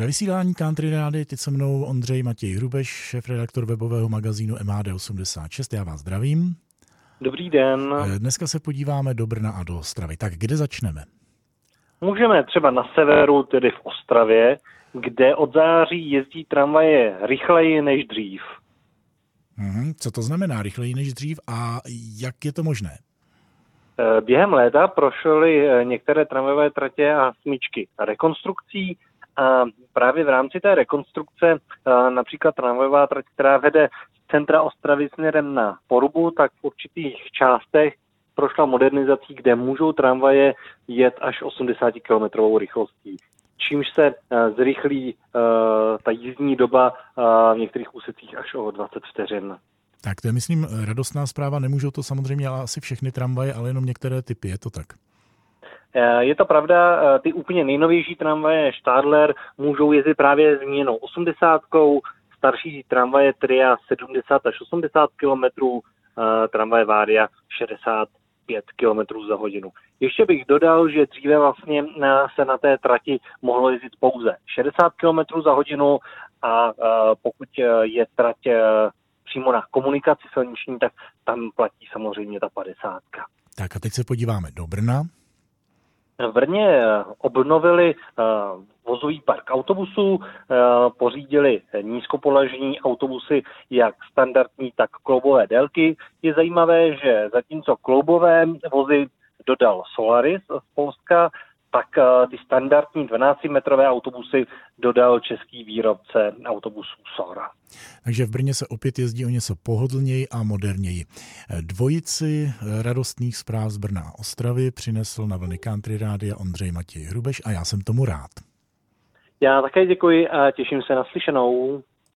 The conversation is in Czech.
Ve vysílání Country Rády teď se mnou Ondřej Matěj Hrubeš, šéf-redaktor webového magazínu MHD86. Já vás zdravím. Dobrý den. Dneska se podíváme do Brna a do Ostravy. Tak kde začneme? Můžeme třeba na severu, tedy v Ostravě, kde od září jezdí tramvaje rychleji než dřív. Hmm, co to znamená rychleji než dřív a jak je to možné? Eh, během léta prošly eh, některé tramvajové tratě a smyčky rekonstrukcí a právě v rámci té rekonstrukce například tramvajová trať, která vede z centra Ostravy směrem na Porubu, tak v určitých částech prošla modernizací, kde můžou tramvaje jet až 80 km rychlostí čímž se zrychlí ta jízdní doba v některých úsecích až o 20 vteřin. Tak to je, myslím, radostná zpráva. Nemůžou to samozřejmě ale asi všechny tramvaje, ale jenom některé typy. Je to tak? Eh, je to pravda, eh, ty úplně nejnovější tramvaje Stadler můžou jezdit právě změnou 80, starší tramvaje Tria 70 až 80 km, eh, tramvaje Vária 65 km za hodinu. Ještě bych dodal, že dříve vlastně se na té trati mohlo jezdit pouze 60 km za hodinu a pokud je trať přímo na komunikaci silniční, tak tam platí samozřejmě ta padesátka. Tak a teď se podíváme do Brna. V Brně eh, obnovili uh, vozový park autobusů, uh, pořídili nízkopolažní autobusy jak standardní, tak kloubové délky. Je zajímavé, že zatímco kloubové vozy dodal Solaris z Polska, tak eh, ty standardní 12-metrové autobusy dodal český výrobce autobusů Sora. Takže v Brně se opět jezdí o něco pohodlněji a moderněji. Eh, dvojici eh, radostných zpráv z Brna a Ostravy přinesl na vlny Country Rádia Ondřej Matěj Hrubeš a já jsem tomu rád. Já také děkuji a těším se na slyšenou.